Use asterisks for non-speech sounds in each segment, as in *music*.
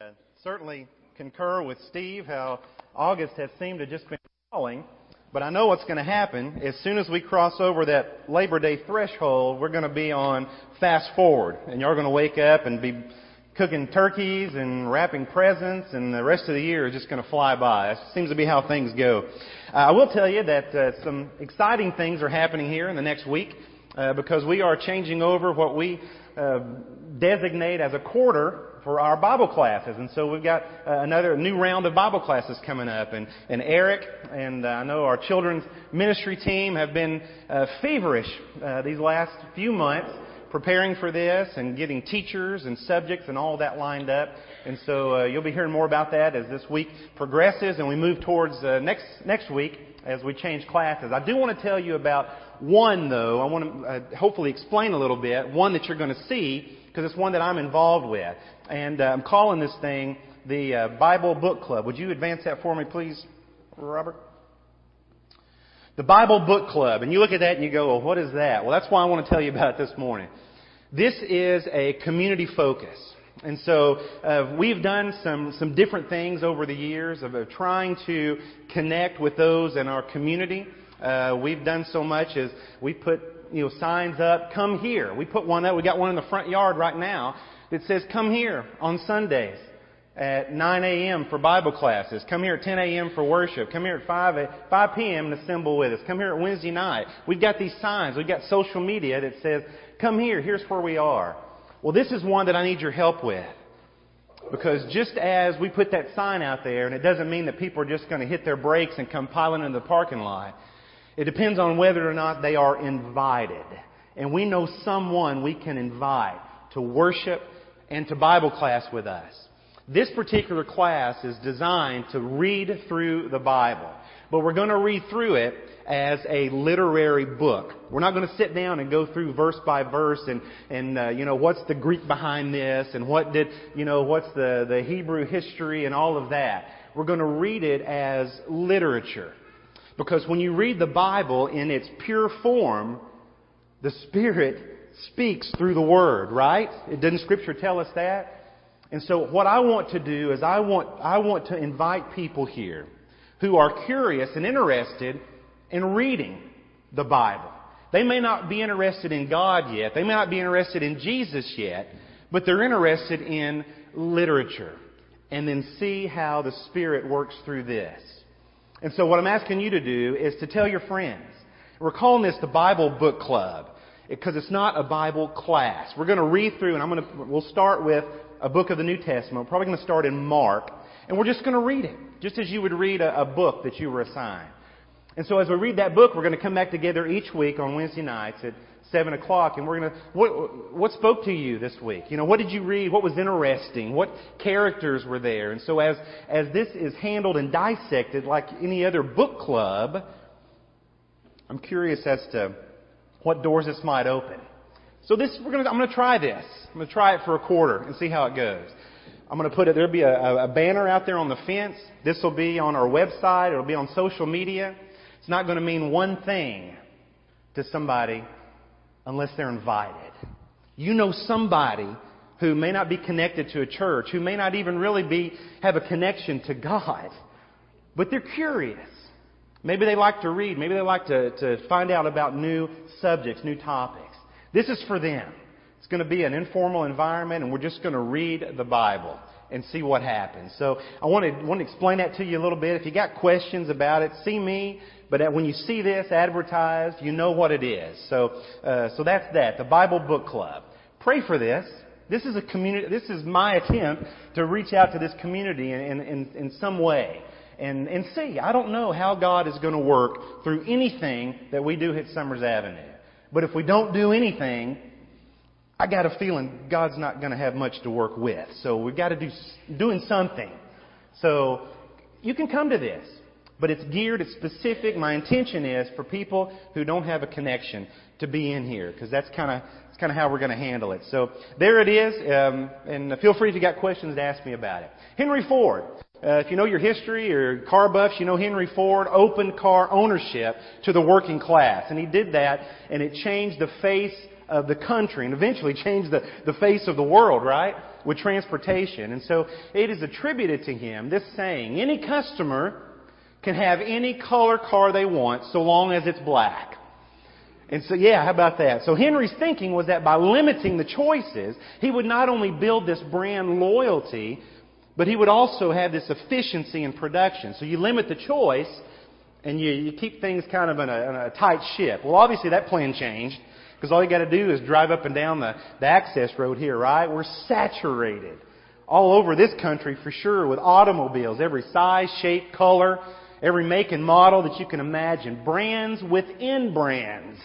Uh, certainly concur with Steve how August has seemed to just been falling. But I know what's going to happen. As soon as we cross over that Labor Day threshold, we're going to be on fast forward. And you're going to wake up and be cooking turkeys and wrapping presents, and the rest of the year is just going to fly by. That seems to be how things go. Uh, I will tell you that uh, some exciting things are happening here in the next week uh, because we are changing over what we uh, designate as a quarter for our Bible classes. And so we've got uh, another new round of Bible classes coming up. And, and Eric and uh, I know our children's ministry team have been uh, feverish uh, these last few months preparing for this and getting teachers and subjects and all that lined up. And so uh, you'll be hearing more about that as this week progresses and we move towards uh, next next week as we change classes. I do want to tell you about one though. I want to hopefully explain a little bit. One that you're going to see because it's one that I'm involved with. And uh, I'm calling this thing the uh, Bible Book Club. Would you advance that for me, please, Robert? The Bible Book Club. And you look at that and you go, well, what is that? Well, that's why I want to tell you about it this morning. This is a community focus. And so uh, we've done some, some different things over the years of, trying to connect with those in our community. Uh, we've done so much as we put you know, signs up, come here. We put one up, we got one in the front yard right now that says, come here on Sundays at 9 a.m. for Bible classes. Come here at 10 a.m. for worship. Come here at 5, 5 p.m. and assemble with us. Come here at Wednesday night. We've got these signs. We've got social media that says, come here, here's where we are. Well, this is one that I need your help with. Because just as we put that sign out there, and it doesn't mean that people are just going to hit their brakes and come piling into the parking lot, it depends on whether or not they are invited. And we know someone we can invite to worship and to Bible class with us. This particular class is designed to read through the Bible. But we're going to read through it as a literary book. We're not going to sit down and go through verse by verse and, and uh, you know, what's the Greek behind this and what did, you know, what's the, the Hebrew history and all of that. We're going to read it as literature. Because when you read the Bible in its pure form, the Spirit speaks through the Word, right? Didn't Scripture tell us that? And so what I want to do is I want, I want to invite people here who are curious and interested in reading the Bible. They may not be interested in God yet. They may not be interested in Jesus yet, but they're interested in literature. And then see how the Spirit works through this. And so what I'm asking you to do is to tell your friends. We're calling this the Bible Book Club because it's not a Bible class. We're going to read through, and I'm going to, we'll start with a book of the New Testament. We're probably going to start in Mark, and we're just going to read it, just as you would read a, a book that you were assigned. And so as we read that book, we're going to come back together each week on Wednesday nights at 7 o'clock, and we're to, what, what spoke to you this week? You know, what did you read? What was interesting? What characters were there? And so as, as this is handled and dissected like any other book club, I'm curious as to what doors this might open. So this, we're gonna, I'm to try this. I'm to try it for a quarter and see how it goes. I'm going to put it, there'll be a, a banner out there on the fence. This will be on our website. It'll be on social media. It's not going to mean one thing to somebody unless they're invited. You know somebody who may not be connected to a church, who may not even really be, have a connection to God, but they're curious. Maybe they like to read. Maybe they like to, to find out about new subjects, new topics. This is for them. It's going to be an informal environment and we're just going to read the Bible and see what happens. So I want to, want to explain that to you a little bit. If you got questions about it, see me. But when you see this advertised, you know what it is. So, uh, so that's that. The Bible Book Club. Pray for this. This is a community. This is my attempt to reach out to this community in, in, in, in some way and, and see. I don't know how God is going to work through anything that we do at Summers Avenue. But if we don't do anything, I got a feeling God's not going to have much to work with. So we've got to do doing something. So you can come to this, but it's geared, it's specific. My intention is for people who don't have a connection to be in here because that's kind of that's kind of how we're going to handle it. So there it is, um, and feel free if you got questions to ask me about it. Henry Ford uh, if you know your history or car buffs, you know Henry Ford opened car ownership to the working class. And he did that, and it changed the face of the country, and eventually change the, the face of the world, right? With transportation. And so it is attributed to him, this saying, any customer can have any color car they want so long as it's black. And so, yeah, how about that? So Henry's thinking was that by limiting the choices, he would not only build this brand loyalty, but he would also have this efficiency in production. So you limit the choice, and you, you keep things kind of in a, in a tight ship. Well, obviously that plan changed, because all you got to do is drive up and down the, the access road here, right? We're saturated all over this country for sure with automobiles, every size, shape, color, every make and model that you can imagine, brands within brands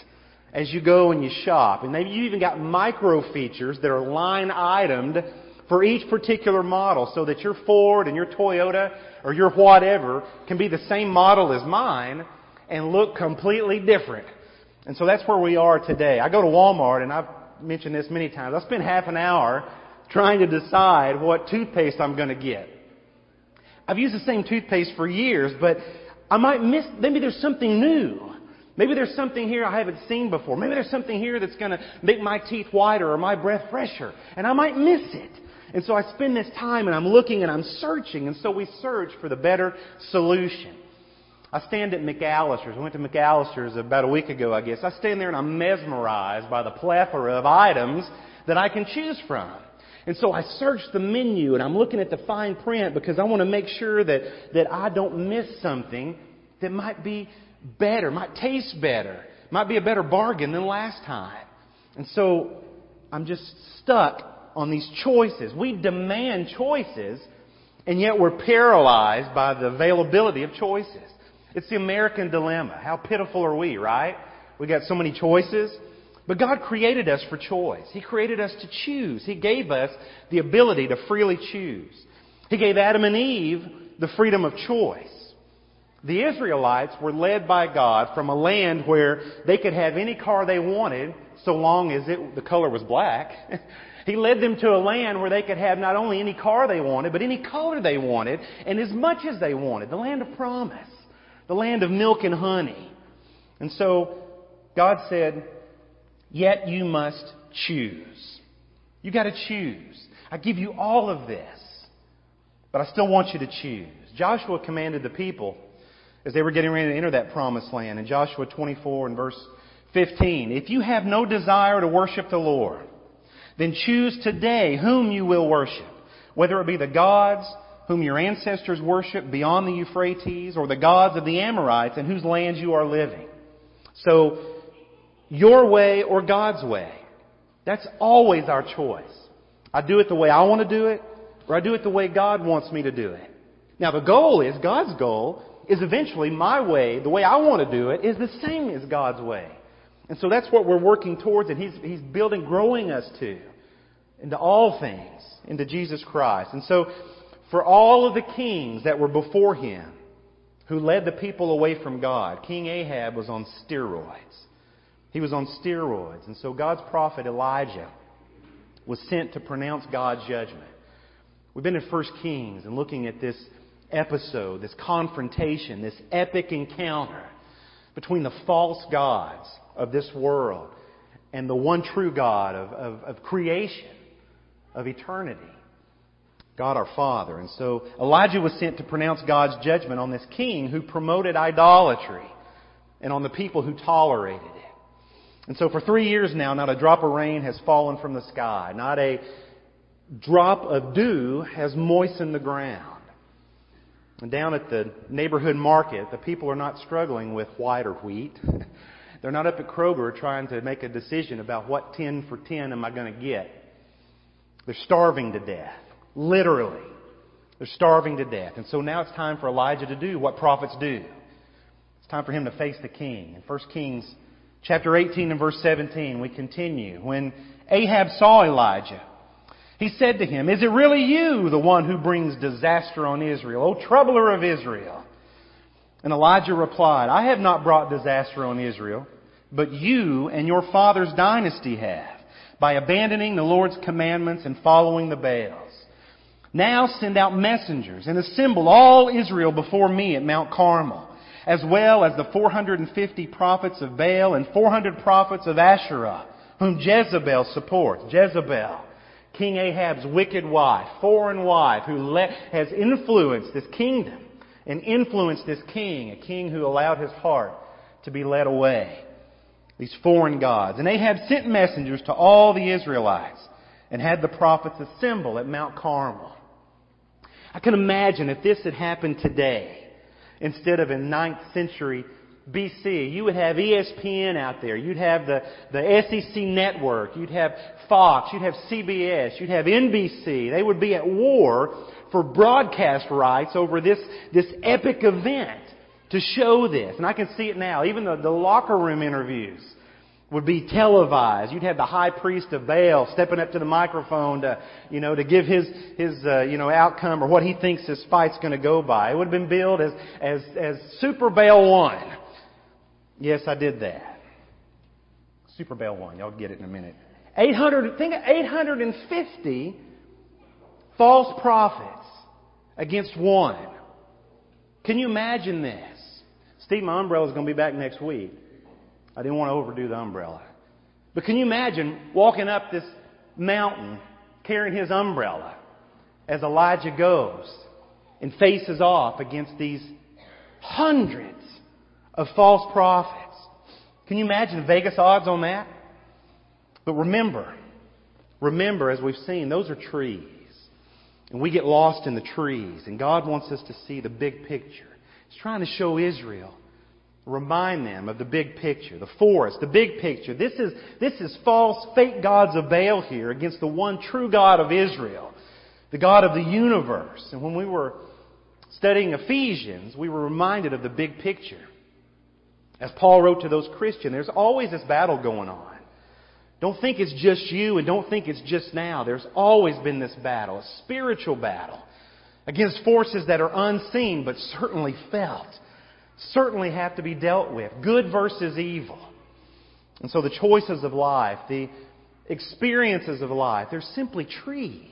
as you go and you shop. And maybe you even got micro features that are line itemed for each particular model so that your Ford and your Toyota or your whatever can be the same model as mine and look completely different. And so that's where we are today. I go to Walmart and I've mentioned this many times. I spend half an hour trying to decide what toothpaste I'm going to get. I've used the same toothpaste for years, but I might miss, maybe there's something new. Maybe there's something here I haven't seen before. Maybe there's something here that's going to make my teeth whiter or my breath fresher. And I might miss it. And so I spend this time and I'm looking and I'm searching. And so we search for the better solution. I stand at McAllister's. I went to McAllister's about a week ago, I guess. I stand there and I'm mesmerized by the plethora of items that I can choose from. And so I search the menu and I'm looking at the fine print because I want to make sure that, that I don't miss something that might be better, might taste better, might be a better bargain than last time. And so I'm just stuck on these choices. We demand choices, and yet we're paralyzed by the availability of choices. It's the American dilemma. How pitiful are we, right? We got so many choices. But God created us for choice. He created us to choose. He gave us the ability to freely choose. He gave Adam and Eve the freedom of choice. The Israelites were led by God from a land where they could have any car they wanted so long as it, the color was black. *laughs* he led them to a land where they could have not only any car they wanted, but any color they wanted and as much as they wanted. The land of promise. The land of milk and honey. And so God said, yet you must choose. You gotta choose. I give you all of this, but I still want you to choose. Joshua commanded the people as they were getting ready to enter that promised land in Joshua 24 and verse 15. If you have no desire to worship the Lord, then choose today whom you will worship, whether it be the gods whom your ancestors worshiped beyond the Euphrates or the gods of the Amorites in whose lands you are living. So, your way or God's way. That's always our choice. I do it the way I want to do it, or I do it the way God wants me to do it. Now the goal is, God's goal is eventually my way, the way I want to do it, is the same as God's way. And so that's what we're working towards, and He's, He's building, growing us to, into all things, into Jesus Christ. And so, for all of the kings that were before Him, who led the people away from God, King Ahab was on steroids. He was on steroids. And so God's prophet Elijah was sent to pronounce God's judgment. We've been in 1 Kings and looking at this episode, this confrontation, this epic encounter between the false gods of this world and the one true God of, of, of creation, of eternity. God our Father. And so Elijah was sent to pronounce God's judgment on this king who promoted idolatry and on the people who tolerated it. And so for three years now, not a drop of rain has fallen from the sky. Not a drop of dew has moistened the ground. And down at the neighborhood market, the people are not struggling with white or wheat. *laughs* They're not up at Kroger trying to make a decision about what 10 for 10 am I going to get. They're starving to death. Literally. They're starving to death. And so now it's time for Elijah to do what prophets do. It's time for him to face the king. In 1 Kings chapter 18 and verse 17, we continue. When Ahab saw Elijah, he said to him, Is it really you, the one who brings disaster on Israel, O troubler of Israel? And Elijah replied, I have not brought disaster on Israel, but you and your father's dynasty have, by abandoning the Lord's commandments and following the Baals. Now send out messengers and assemble all Israel before me at Mount Carmel, as well as the 450 prophets of Baal and 400 prophets of Asherah, whom Jezebel supports. Jezebel, King Ahab's wicked wife, foreign wife, who has influenced this kingdom and influenced this king, a king who allowed his heart to be led away. These foreign gods. And Ahab sent messengers to all the Israelites and had the prophets assemble at Mount Carmel. I can imagine if this had happened today, instead of in 9th century BC, you would have ESPN out there, you'd have the, the SEC network, you'd have Fox, you'd have CBS, you'd have NBC. They would be at war for broadcast rights over this, this epic event to show this. And I can see it now. Even the, the locker room interviews would be televised. You'd have the high priest of Baal stepping up to the microphone to, you know, to give his, his, uh, you know, outcome or what he thinks his fight's going to go by. It would have been billed as, as, as Super Baal 1. Yes, I did that. Super Baal 1. Y'all get it in a minute. 800, think of 850 false prophets against one. Can you imagine this? Steve, my umbrella is going to be back next week. I didn't want to overdo the umbrella. But can you imagine walking up this mountain carrying his umbrella as Elijah goes and faces off against these hundreds of false prophets? Can you imagine the Vegas odds on that? But remember, remember, as we've seen, those are trees. And we get lost in the trees. And God wants us to see the big picture. He's trying to show Israel remind them of the big picture, the forest, the big picture. This is, this is false, fake gods of Baal here against the one true God of Israel, the God of the universe. And when we were studying Ephesians, we were reminded of the big picture. As Paul wrote to those Christians, there's always this battle going on. Don't think it's just you and don't think it's just now. There's always been this battle, a spiritual battle against forces that are unseen but certainly felt certainly have to be dealt with. Good versus evil. And so the choices of life, the experiences of life, they're simply trees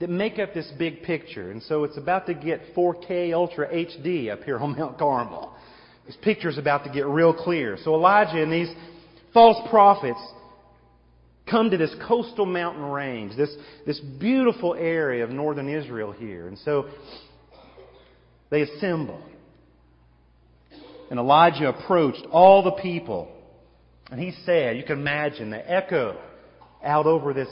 that make up this big picture. And so it's about to get 4K Ultra HD up here on Mount Carmel. This picture's about to get real clear. So Elijah and these false prophets come to this coastal mountain range, this, this beautiful area of northern Israel here. And so they assemble. And Elijah approached all the people. And he said, you can imagine the echo out over this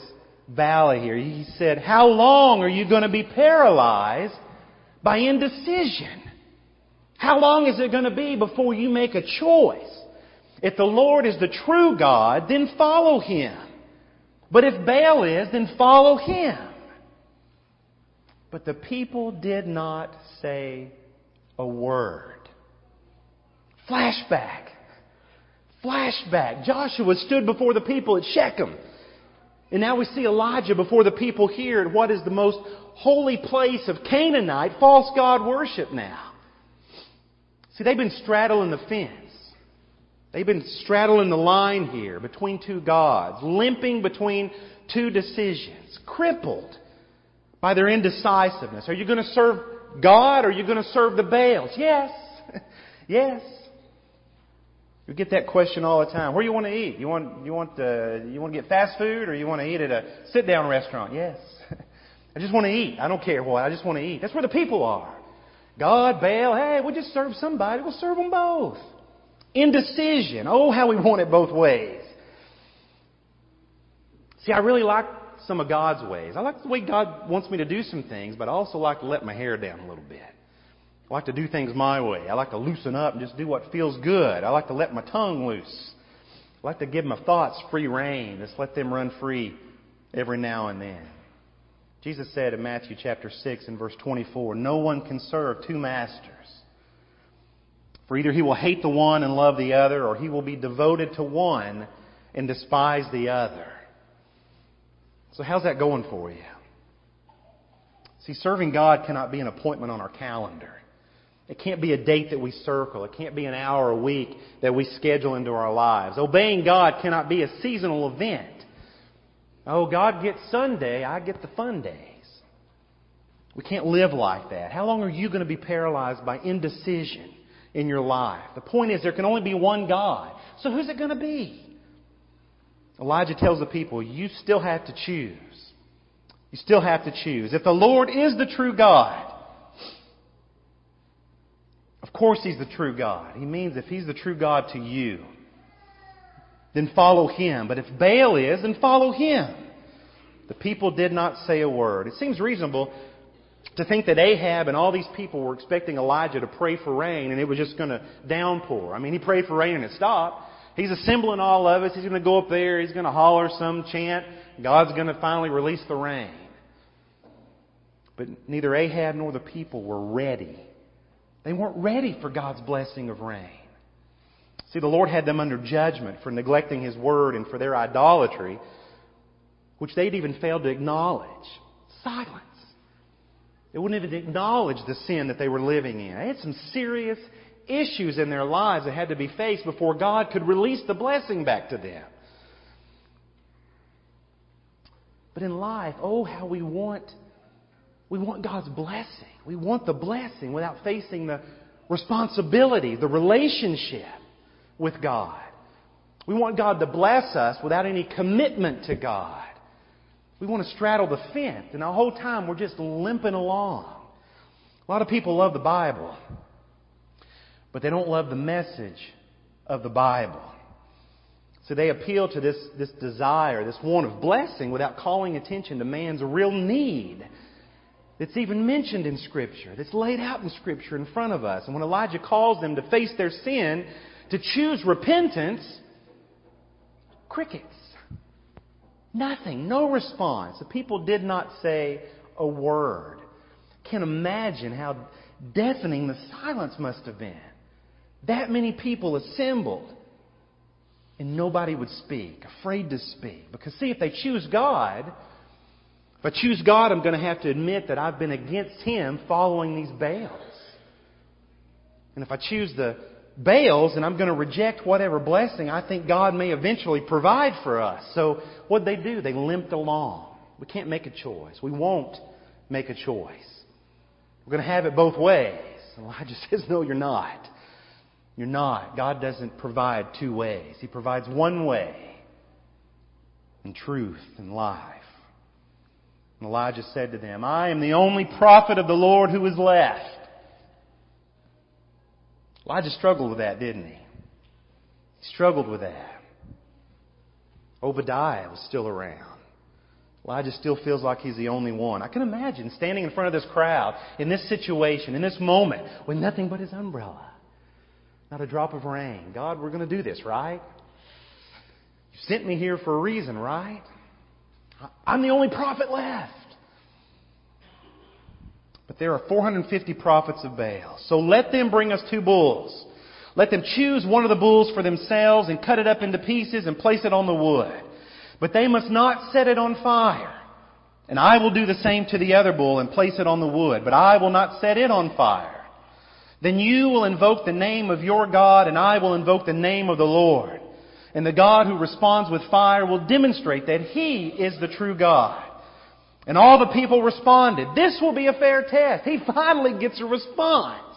valley here. He said, How long are you going to be paralyzed by indecision? How long is it going to be before you make a choice? If the Lord is the true God, then follow Him. But if Baal is, then follow Him. But the people did not say a word. Flashback. Flashback. Joshua stood before the people at Shechem. And now we see Elijah before the people here at what is the most holy place of Canaanite false god worship now. See, they've been straddling the fence. They've been straddling the line here between two gods, limping between two decisions, crippled by their indecisiveness. Are you going to serve God or are you going to serve the Baals? Yes. *laughs* yes. You get that question all the time. Where do you want to eat? You want you want uh, you want to get fast food, or you want to eat at a sit down restaurant? Yes. *laughs* I just want to eat. I don't care what. I just want to eat. That's where the people are. God, Baal, hey, we'll just serve somebody. We'll serve them both. Indecision. Oh, how we want it both ways. See, I really like some of God's ways. I like the way God wants me to do some things, but I also like to let my hair down a little bit. I like to do things my way. I like to loosen up and just do what feels good. I like to let my tongue loose. I like to give my thoughts free rein. Just let them run free every now and then. Jesus said in Matthew chapter 6 and verse 24, No one can serve two masters. For either he will hate the one and love the other, or he will be devoted to one and despise the other. So how's that going for you? See, serving God cannot be an appointment on our calendar. It can't be a date that we circle. It can't be an hour a week that we schedule into our lives. Obeying God cannot be a seasonal event. Oh, God gets Sunday, I get the fun days. We can't live like that. How long are you going to be paralyzed by indecision in your life? The point is, there can only be one God. So who's it going to be? Elijah tells the people, you still have to choose. You still have to choose. If the Lord is the true God, of course He's the true God. He means if He's the true God to you, then follow Him. But if Baal is, then follow Him. The people did not say a word. It seems reasonable to think that Ahab and all these people were expecting Elijah to pray for rain and it was just going to downpour. I mean, he prayed for rain and it stopped. He's assembling all of us. He's going to go up there. He's going to holler some chant. God's going to finally release the rain. But neither Ahab nor the people were ready. They weren't ready for God's blessing of rain. See, the Lord had them under judgment for neglecting His word and for their idolatry, which they'd even failed to acknowledge. Silence. They wouldn't even acknowledge the sin that they were living in. They had some serious issues in their lives that had to be faced before God could release the blessing back to them. But in life, oh, how we want, we want God's blessing. We want the blessing without facing the responsibility, the relationship with God. We want God to bless us without any commitment to God. We want to straddle the fence, and the whole time we're just limping along. A lot of people love the Bible, but they don't love the message of the Bible. So they appeal to this, this desire, this want of blessing, without calling attention to man's real need that's even mentioned in Scripture, that's laid out in Scripture in front of us. And when Elijah calls them to face their sin, to choose repentance, crickets. Nothing, no response. The people did not say a word. Can't imagine how deafening the silence must have been. That many people assembled, and nobody would speak, afraid to speak. Because, see, if they choose God, if I choose God, I'm going to have to admit that I've been against Him following these Baals. And if I choose the Baals and I'm going to reject whatever blessing I think God may eventually provide for us. So what they do? They limped along. We can't make a choice. We won't make a choice. We're going to have it both ways. *laughs* Elijah says, No, you're not. You're not. God doesn't provide two ways. He provides one way in truth and life. And Elijah said to them, I am the only prophet of the Lord who is left. Elijah struggled with that, didn't he? He struggled with that. Obadiah was still around. Elijah still feels like he's the only one. I can imagine standing in front of this crowd in this situation, in this moment, with nothing but his umbrella. Not a drop of rain. God, we're going to do this, right? You sent me here for a reason, right? I'm the only prophet left. But there are 450 prophets of Baal. So let them bring us two bulls. Let them choose one of the bulls for themselves and cut it up into pieces and place it on the wood. But they must not set it on fire. And I will do the same to the other bull and place it on the wood, but I will not set it on fire. Then you will invoke the name of your God and I will invoke the name of the Lord. And the God who responds with fire will demonstrate that He is the true God. And all the people responded. This will be a fair test. He finally gets a response.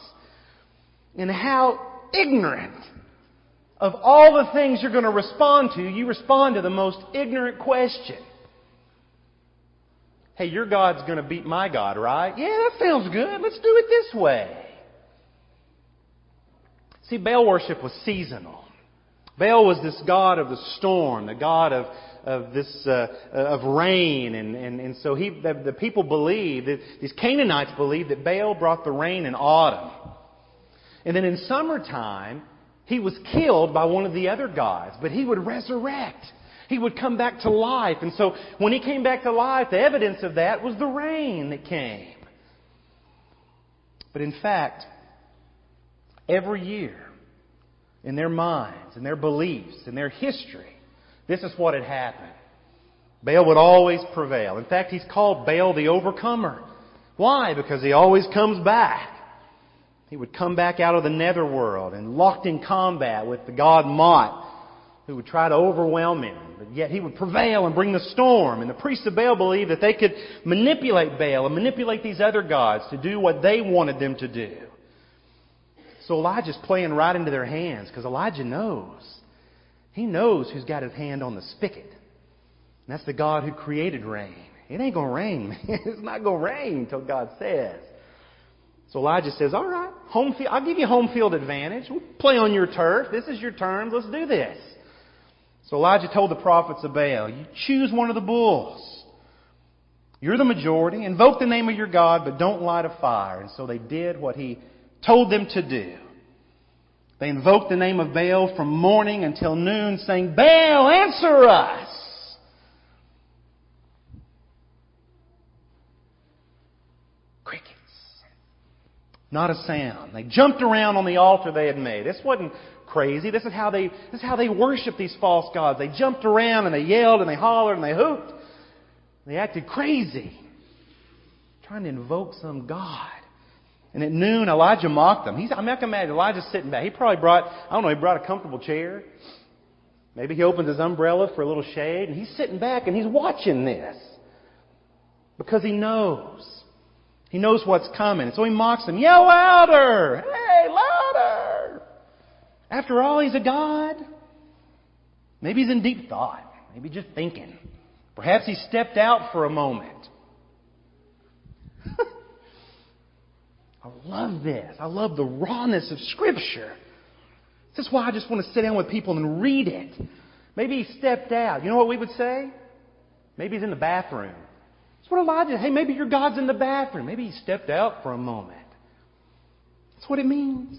And how ignorant of all the things you're going to respond to, you respond to the most ignorant question. Hey, your God's going to beat my God, right? Yeah, that sounds good. Let's do it this way. See, Baal worship was seasonal. Baal was this god of the storm, the god of of this uh, of rain, and, and, and so he the, the people believed that these Canaanites believed that Baal brought the rain in autumn, and then in summertime he was killed by one of the other gods, but he would resurrect. He would come back to life, and so when he came back to life, the evidence of that was the rain that came. But in fact, every year, in their minds, in their beliefs, in their history, this is what had happened. Baal would always prevail. In fact, he's called Baal the overcomer. Why? Because he always comes back. He would come back out of the netherworld and locked in combat with the god Mot, who would try to overwhelm him. But yet he would prevail and bring the storm. And the priests of Baal believed that they could manipulate Baal and manipulate these other gods to do what they wanted them to do. So Elijah's playing right into their hands because Elijah knows. He knows who's got his hand on the spigot. And that's the God who created rain. It ain't going to rain. *laughs* it's not going to rain until God says. So Elijah says, all right, home field, I'll give you home field advantage. We'll play on your turf. This is your turn. Let's do this. So Elijah told the prophets of Baal, you choose one of the bulls. You're the majority. Invoke the name of your God, but don't light a fire. And so they did what he told them to do. They invoked the name of Baal from morning until noon, saying, Baal, answer us! Crickets. Not a sound. They jumped around on the altar they had made. This wasn't crazy. This is how they, this is how they worship these false gods. They jumped around and they yelled and they hollered and they hooped. They acted crazy. Trying to invoke some God. And at noon, Elijah mocked them. He's, I'm not going to imagine Elijah's sitting back. He probably brought, I don't know, he brought a comfortable chair. Maybe he opens his umbrella for a little shade, and he's sitting back and he's watching this. Because he knows. He knows what's coming. So he mocks them. Yell louder! Hey, louder! After all, he's a God. Maybe he's in deep thought. Maybe just thinking. Perhaps he stepped out for a moment. *laughs* I love this. I love the rawness of Scripture. This is why I just want to sit down with people and read it. Maybe he stepped out. You know what we would say? Maybe he's in the bathroom. That's what Elijah, hey, maybe your God's in the bathroom. Maybe he stepped out for a moment. That's what it means.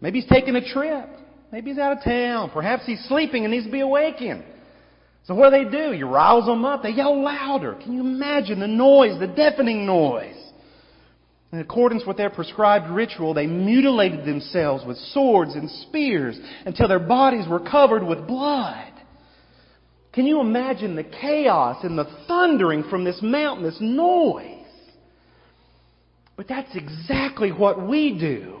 Maybe he's taking a trip. Maybe he's out of town. Perhaps he's sleeping and needs to be awakened. So what do they do? You rouse them up. They yell louder. Can you imagine the noise, the deafening noise? In accordance with their prescribed ritual, they mutilated themselves with swords and spears until their bodies were covered with blood. Can you imagine the chaos and the thundering from this mountain, this noise? But that's exactly what we do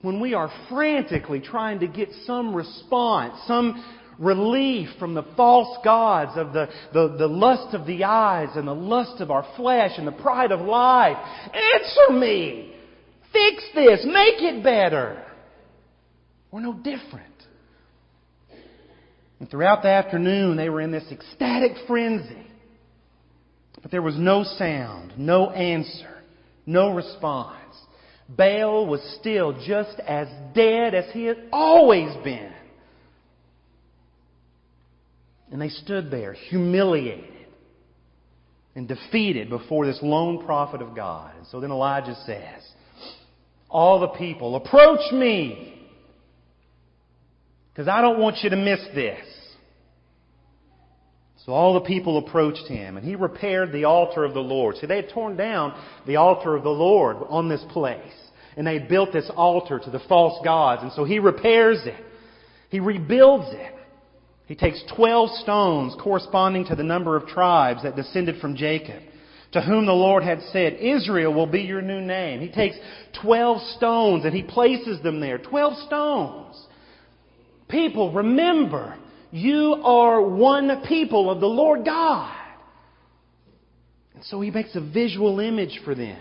when we are frantically trying to get some response, some relief from the false gods of the, the, the lust of the eyes and the lust of our flesh and the pride of life. Answer me! Fix this! Make it better! We're no different. And throughout the afternoon, they were in this ecstatic frenzy. But there was no sound, no answer, no response. Baal was still just as dead as he had always been. And they stood there, humiliated and defeated before this lone prophet of God. And so then Elijah says, All the people, approach me! Because I don't want you to miss this. So all the people approached him, and he repaired the altar of the Lord. See, they had torn down the altar of the Lord on this place. And they had built this altar to the false gods. And so he repairs it. He rebuilds it. He takes 12 stones corresponding to the number of tribes that descended from Jacob, to whom the Lord had said, Israel will be your new name. He takes 12 stones and he places them there. 12 stones. People, remember, you are one people of the Lord God. And so he makes a visual image for them.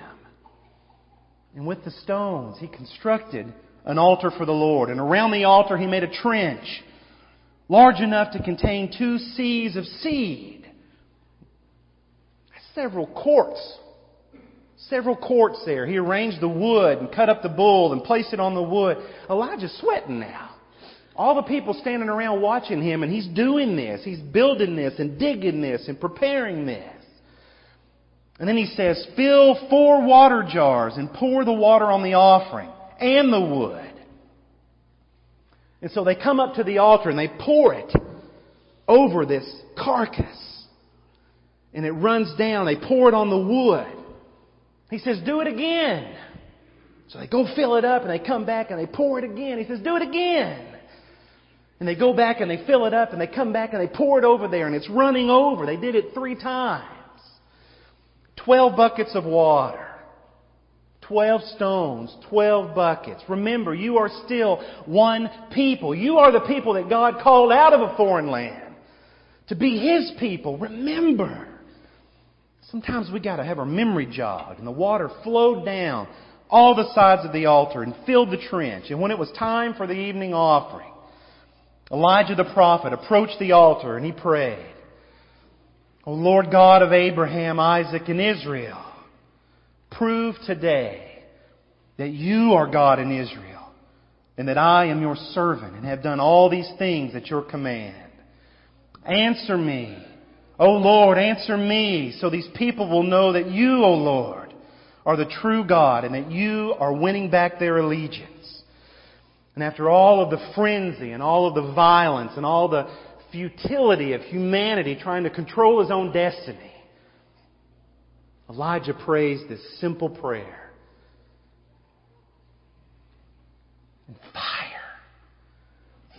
And with the stones, he constructed an altar for the Lord. And around the altar, he made a trench large enough to contain two seahs of seed. Several quarts. Several quarts there. He arranged the wood and cut up the bull and placed it on the wood. Elijah's sweating now. All the people standing around watching him, and he's doing this. He's building this and digging this and preparing this. And then he says, Fill four water jars and pour the water on the offering and the wood. And so they come up to the altar and they pour it over this carcass. And it runs down. They pour it on the wood. He says, do it again. So they go fill it up and they come back and they pour it again. He says, do it again. And they go back and they fill it up and they come back and they pour it over there and it's running over. They did it three times. Twelve buckets of water. Twelve stones, twelve buckets. Remember, you are still one people. You are the people that God called out of a foreign land to be His people. Remember. Sometimes we gotta have our memory jogged and the water flowed down all the sides of the altar and filled the trench. And when it was time for the evening offering, Elijah the prophet approached the altar and he prayed, O Lord God of Abraham, Isaac, and Israel, prove today that you are God in Israel and that I am your servant and have done all these things at your command. Answer me, O Lord, answer me so these people will know that you, O Lord, are the true God and that you are winning back their allegiance. And after all of the frenzy and all of the violence and all the futility of humanity trying to control his own destiny, Elijah prays this simple prayer. And fire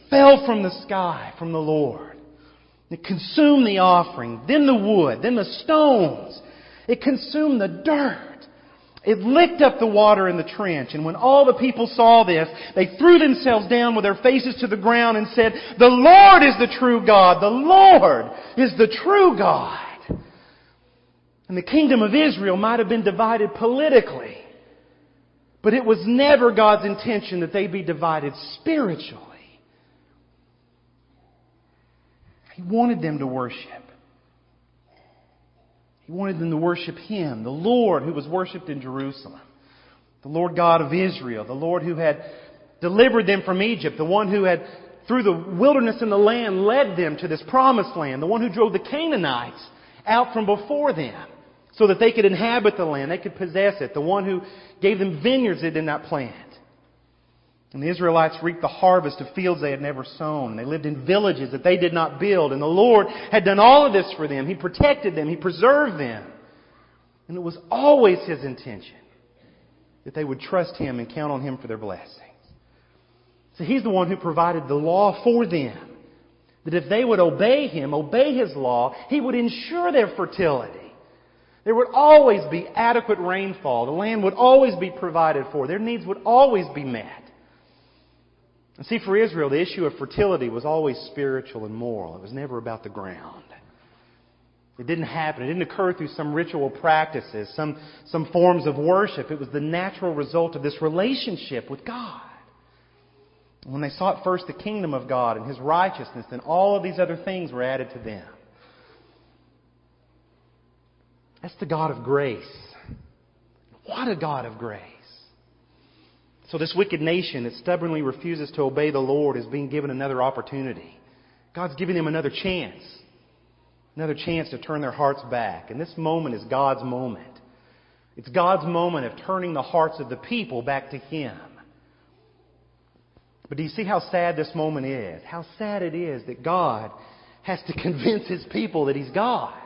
fell from the sky from the Lord. It consumed the offering, then the wood, then the stones. It consumed the dirt. It licked up the water in the trench, and when all the people saw this, they threw themselves down with their faces to the ground and said, The Lord is the true God! The Lord is the true God! And the kingdom of Israel might have been divided politically, but it was never God's intention that they be divided spiritually. He wanted them to worship. He wanted them to worship Him, the Lord who was worshiped in Jerusalem, the Lord God of Israel, the Lord who had delivered them from Egypt, the one who had, through the wilderness and the land, led them to this promised land, the one who drove the Canaanites out from before them so that they could inhabit the land, they could possess it, the one who gave them vineyards they did not plant. And the Israelites reaped the harvest of fields they had never sown. They lived in villages that they did not build. And the Lord had done all of this for them. He protected them. He preserved them. And it was always His intention that they would trust Him and count on Him for their blessings. So He's the one who provided the law for them. That if they would obey Him, obey His law, He would ensure their fertility. There would always be adequate rainfall. The land would always be provided for. Their needs would always be met. And see, for Israel, the issue of fertility was always spiritual and moral. It was never about the ground. It didn't happen. It didn't occur through some ritual practices, some, some forms of worship. It was the natural result of this relationship with God. When they sought first the kingdom of God and His righteousness, then all of these other things were added to them. That's the God of grace. What a God of grace. So this wicked nation that stubbornly refuses to obey the Lord is being given another opportunity. God's giving them another chance. Another chance to turn their hearts back. And this moment is God's moment. It's God's moment of turning the hearts of the people back to Him. But do you see how sad this moment is? How sad it is that God has to *laughs* convince His people that He's God.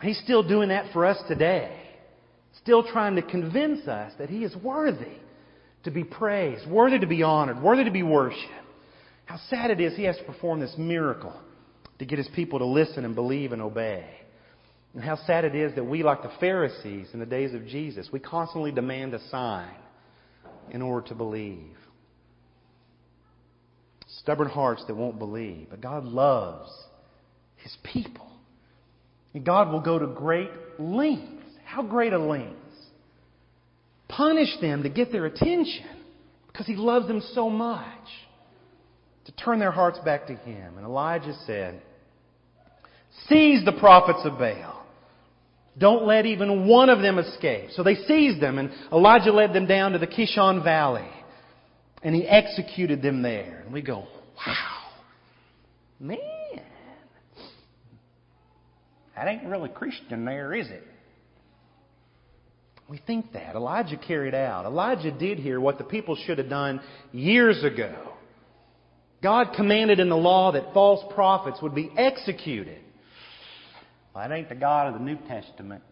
He's still doing that for us today. Still trying to convince us that He is worthy to be praised, worthy to be honored, worthy to be worshiped. How sad it is he has to perform this miracle to get his people to listen and believe and obey. And how sad it is that we, like the Pharisees in the days of Jesus, we constantly demand a sign in order to believe. Stubborn hearts that won't believe. But God loves his people. And God will go to great lengths. How great a length? punish them to get their attention because he loves them so much. To turn their hearts back to him. And Elijah said, Seize the prophets of Baal. Don't let even one of them escape. So they seized them, and Elijah led them down to the Kishon Valley. And he executed them there. And we go, wow, man, that ain't really Christian there, is it? We think that. Elijah carried out. Elijah did here what the people should have done years ago. God commanded in the law that false prophets would be executed. Well, that ain't the God of the New Testament.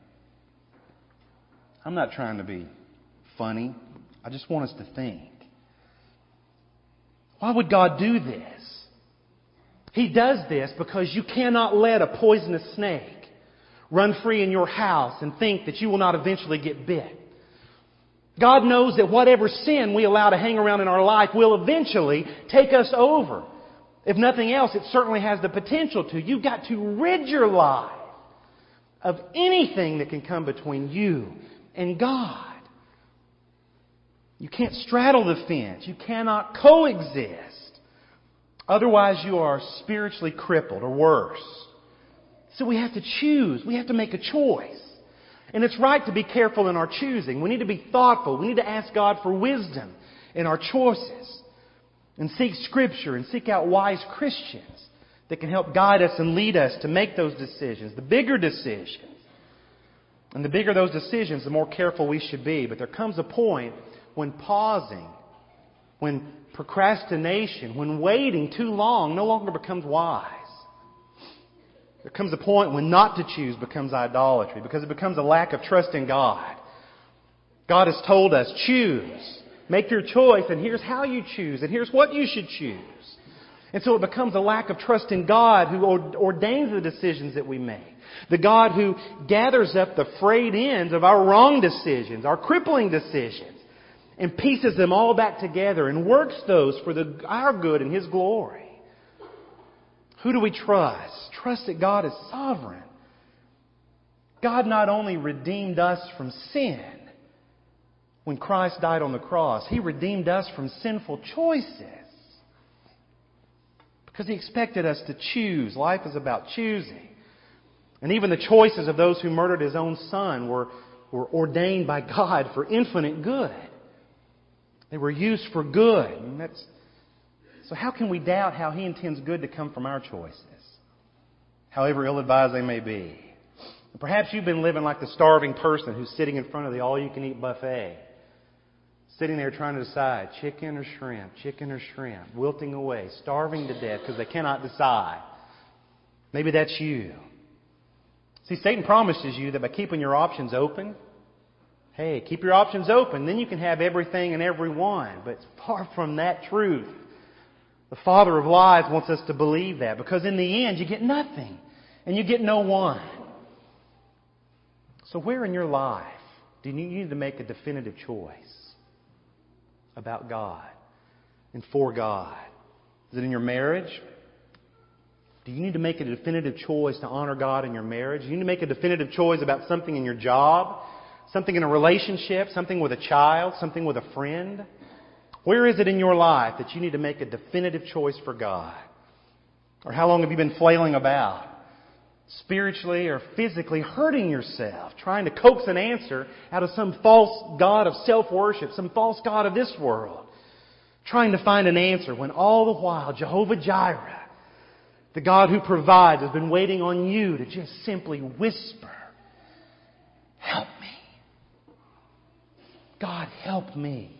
I'm not trying to be funny. I just want us to think. Why would God do this? He does this because you cannot let a poisonous snake run free in your house and think that you will not eventually get bit. God knows that whatever sin we allow to hang around in our life will eventually take us over. If nothing else, it certainly has the potential to. You've got to rid your life of anything that can come between you and God. You can't straddle the fence. You cannot coexist. Otherwise, you are spiritually crippled or worse. So we have to choose. We have to make a choice. And it's right to be careful in our choosing. We need to be thoughtful. We need to ask God for wisdom in our choices. And seek Scripture and seek out wise Christians that can help guide us and lead us to make those decisions, the bigger decisions. And the bigger those decisions, the more careful we should be. But there comes a point when pausing, when procrastination, when waiting too long no longer becomes wise. There comes a point when not to choose becomes idolatry because it becomes a lack of trust in God. God has told us, choose. Make your choice, and here's how you choose, and here's what you should choose. And so it becomes a lack of trust in God who ordains the decisions that we make. The God who gathers up the frayed ends of our wrong decisions, our crippling decisions, and pieces them all back together and works those for the, our good and His glory. Who do we trust? Trust that God is sovereign. God not only redeemed us from sin when Christ died on the cross, He redeemed us from sinful choices. Because He expected us to choose. Life is about choosing. And even the choices of those who murdered His own Son were, were ordained by God for infinite good. They were used for good. And that's, so how can we doubt how He intends good to come from our choices? However ill advised they may be. Perhaps you've been living like the starving person who's sitting in front of the all you can eat buffet. Sitting there trying to decide chicken or shrimp, chicken or shrimp, wilting away, starving to death because they cannot decide. Maybe that's you. See, Satan promises you that by keeping your options open, Hey, keep your options open, then you can have everything and everyone. But it's far from that truth. The father of lies wants us to believe that because in the end you get nothing and you get no one. So where in your life do you need to make a definitive choice about God and for God? Is it in your marriage? Do you need to make a definitive choice to honor God in your marriage? Do you need to make a definitive choice about something in your job? Something in a relationship, something with a child, something with a friend? Where is it in your life that you need to make a definitive choice for God? Or how long have you been flailing about? Spiritually or physically hurting yourself, trying to coax an answer out of some false God of self-worship, some false God of this world. Trying to find an answer when all the while Jehovah Jireh, the God who provides, has been waiting on you to just simply whisper, Help me. God, help me.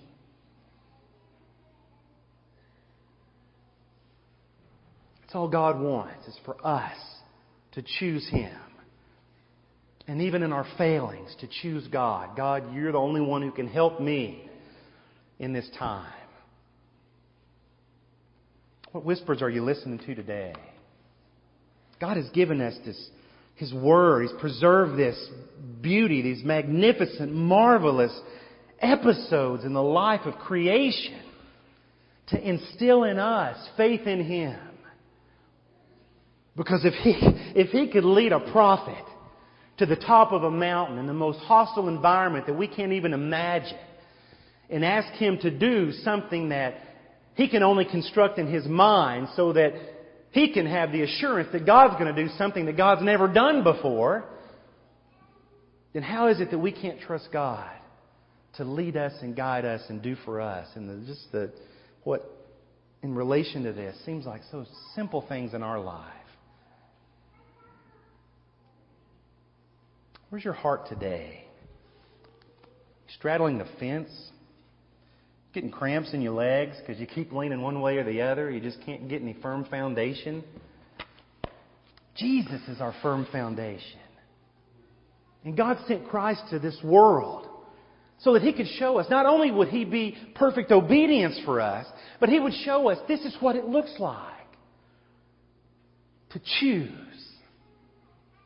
All God wants, is for us to choose Him. And even in our failings, to choose God. God, you're the only one who can help me in this time. What whispers are you listening to today? God has given us this, His Word. He's preserved this beauty, these magnificent, marvelous episodes in the life of creation to instill in us faith in Him. Because if He, if He could lead a prophet to the top of a mountain in the most hostile environment that we can't even imagine and ask Him to do something that He can only construct in His mind so that He can have the assurance that God's going to do something that God's never done before, then how is it that we can't trust God? to lead us and guide us and do for us. And the, just the, what, in relation to this, seems like so simple things in our life. Where's your heart today? Straddling the fence? Getting cramps in your legs because you keep leaning one way or the other? You just can't get any firm foundation? Jesus is our firm foundation. And God sent Christ to this world so that he could show us, not only would he be perfect obedience for us, but he would show us this is what it looks like to choose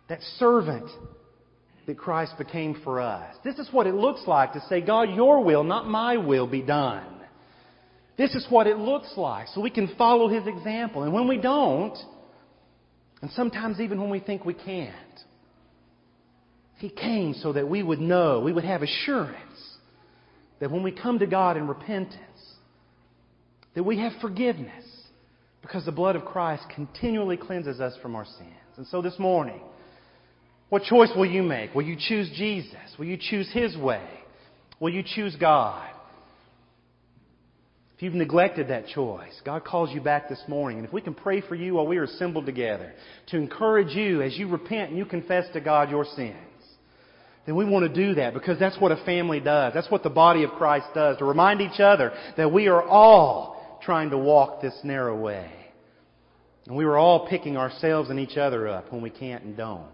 that servant that Christ became for us. This is what it looks like to say, God, your will, not my will, be done. This is what it looks like, so we can follow His example. And when we don't, and sometimes even when we think we can't, He came so that we would know, we would have assurance that when we come to God in repentance, that we have forgiveness because the blood of Christ continually cleanses us from our sins. And so this morning, what choice will you make? Will you choose Jesus? Will you choose His way? Will you choose God? If you've neglected that choice, God calls you back this morning. And if we can pray for you while we are assembled together to encourage you as you repent and you confess to God your sins, then we want to do that because that's what a family does. That's what the body of Christ does. To remind each other that we are all trying to walk this narrow way. And we are all picking ourselves and each other up when we can't and don't.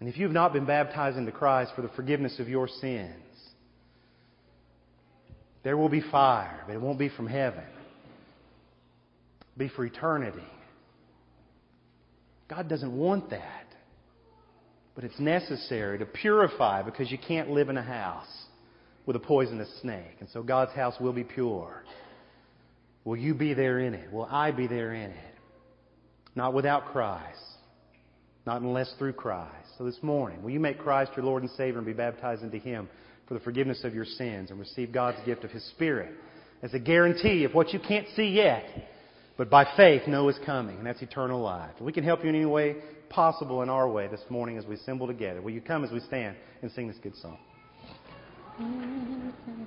And if you have not been baptized into Christ for the forgiveness of your sins, there will be fire, but it won't be from heaven. It'll be for eternity. God doesn't want that. But it's necessary to purify because you can't live in a house with a poisonous snake. And so God's house will be pure. Will you be there in it? Will I be there in it? Not without Christ. Not unless through Christ. So this morning, will you make Christ your Lord and Savior and be baptized into Him for the forgiveness of your sins and receive God's gift of His Spirit as a guarantee of what you can't see yet, but by faith know is coming, and that's eternal life. We can help you in any way possible in our way this morning as we assemble together. Will you come as we stand and sing this good song?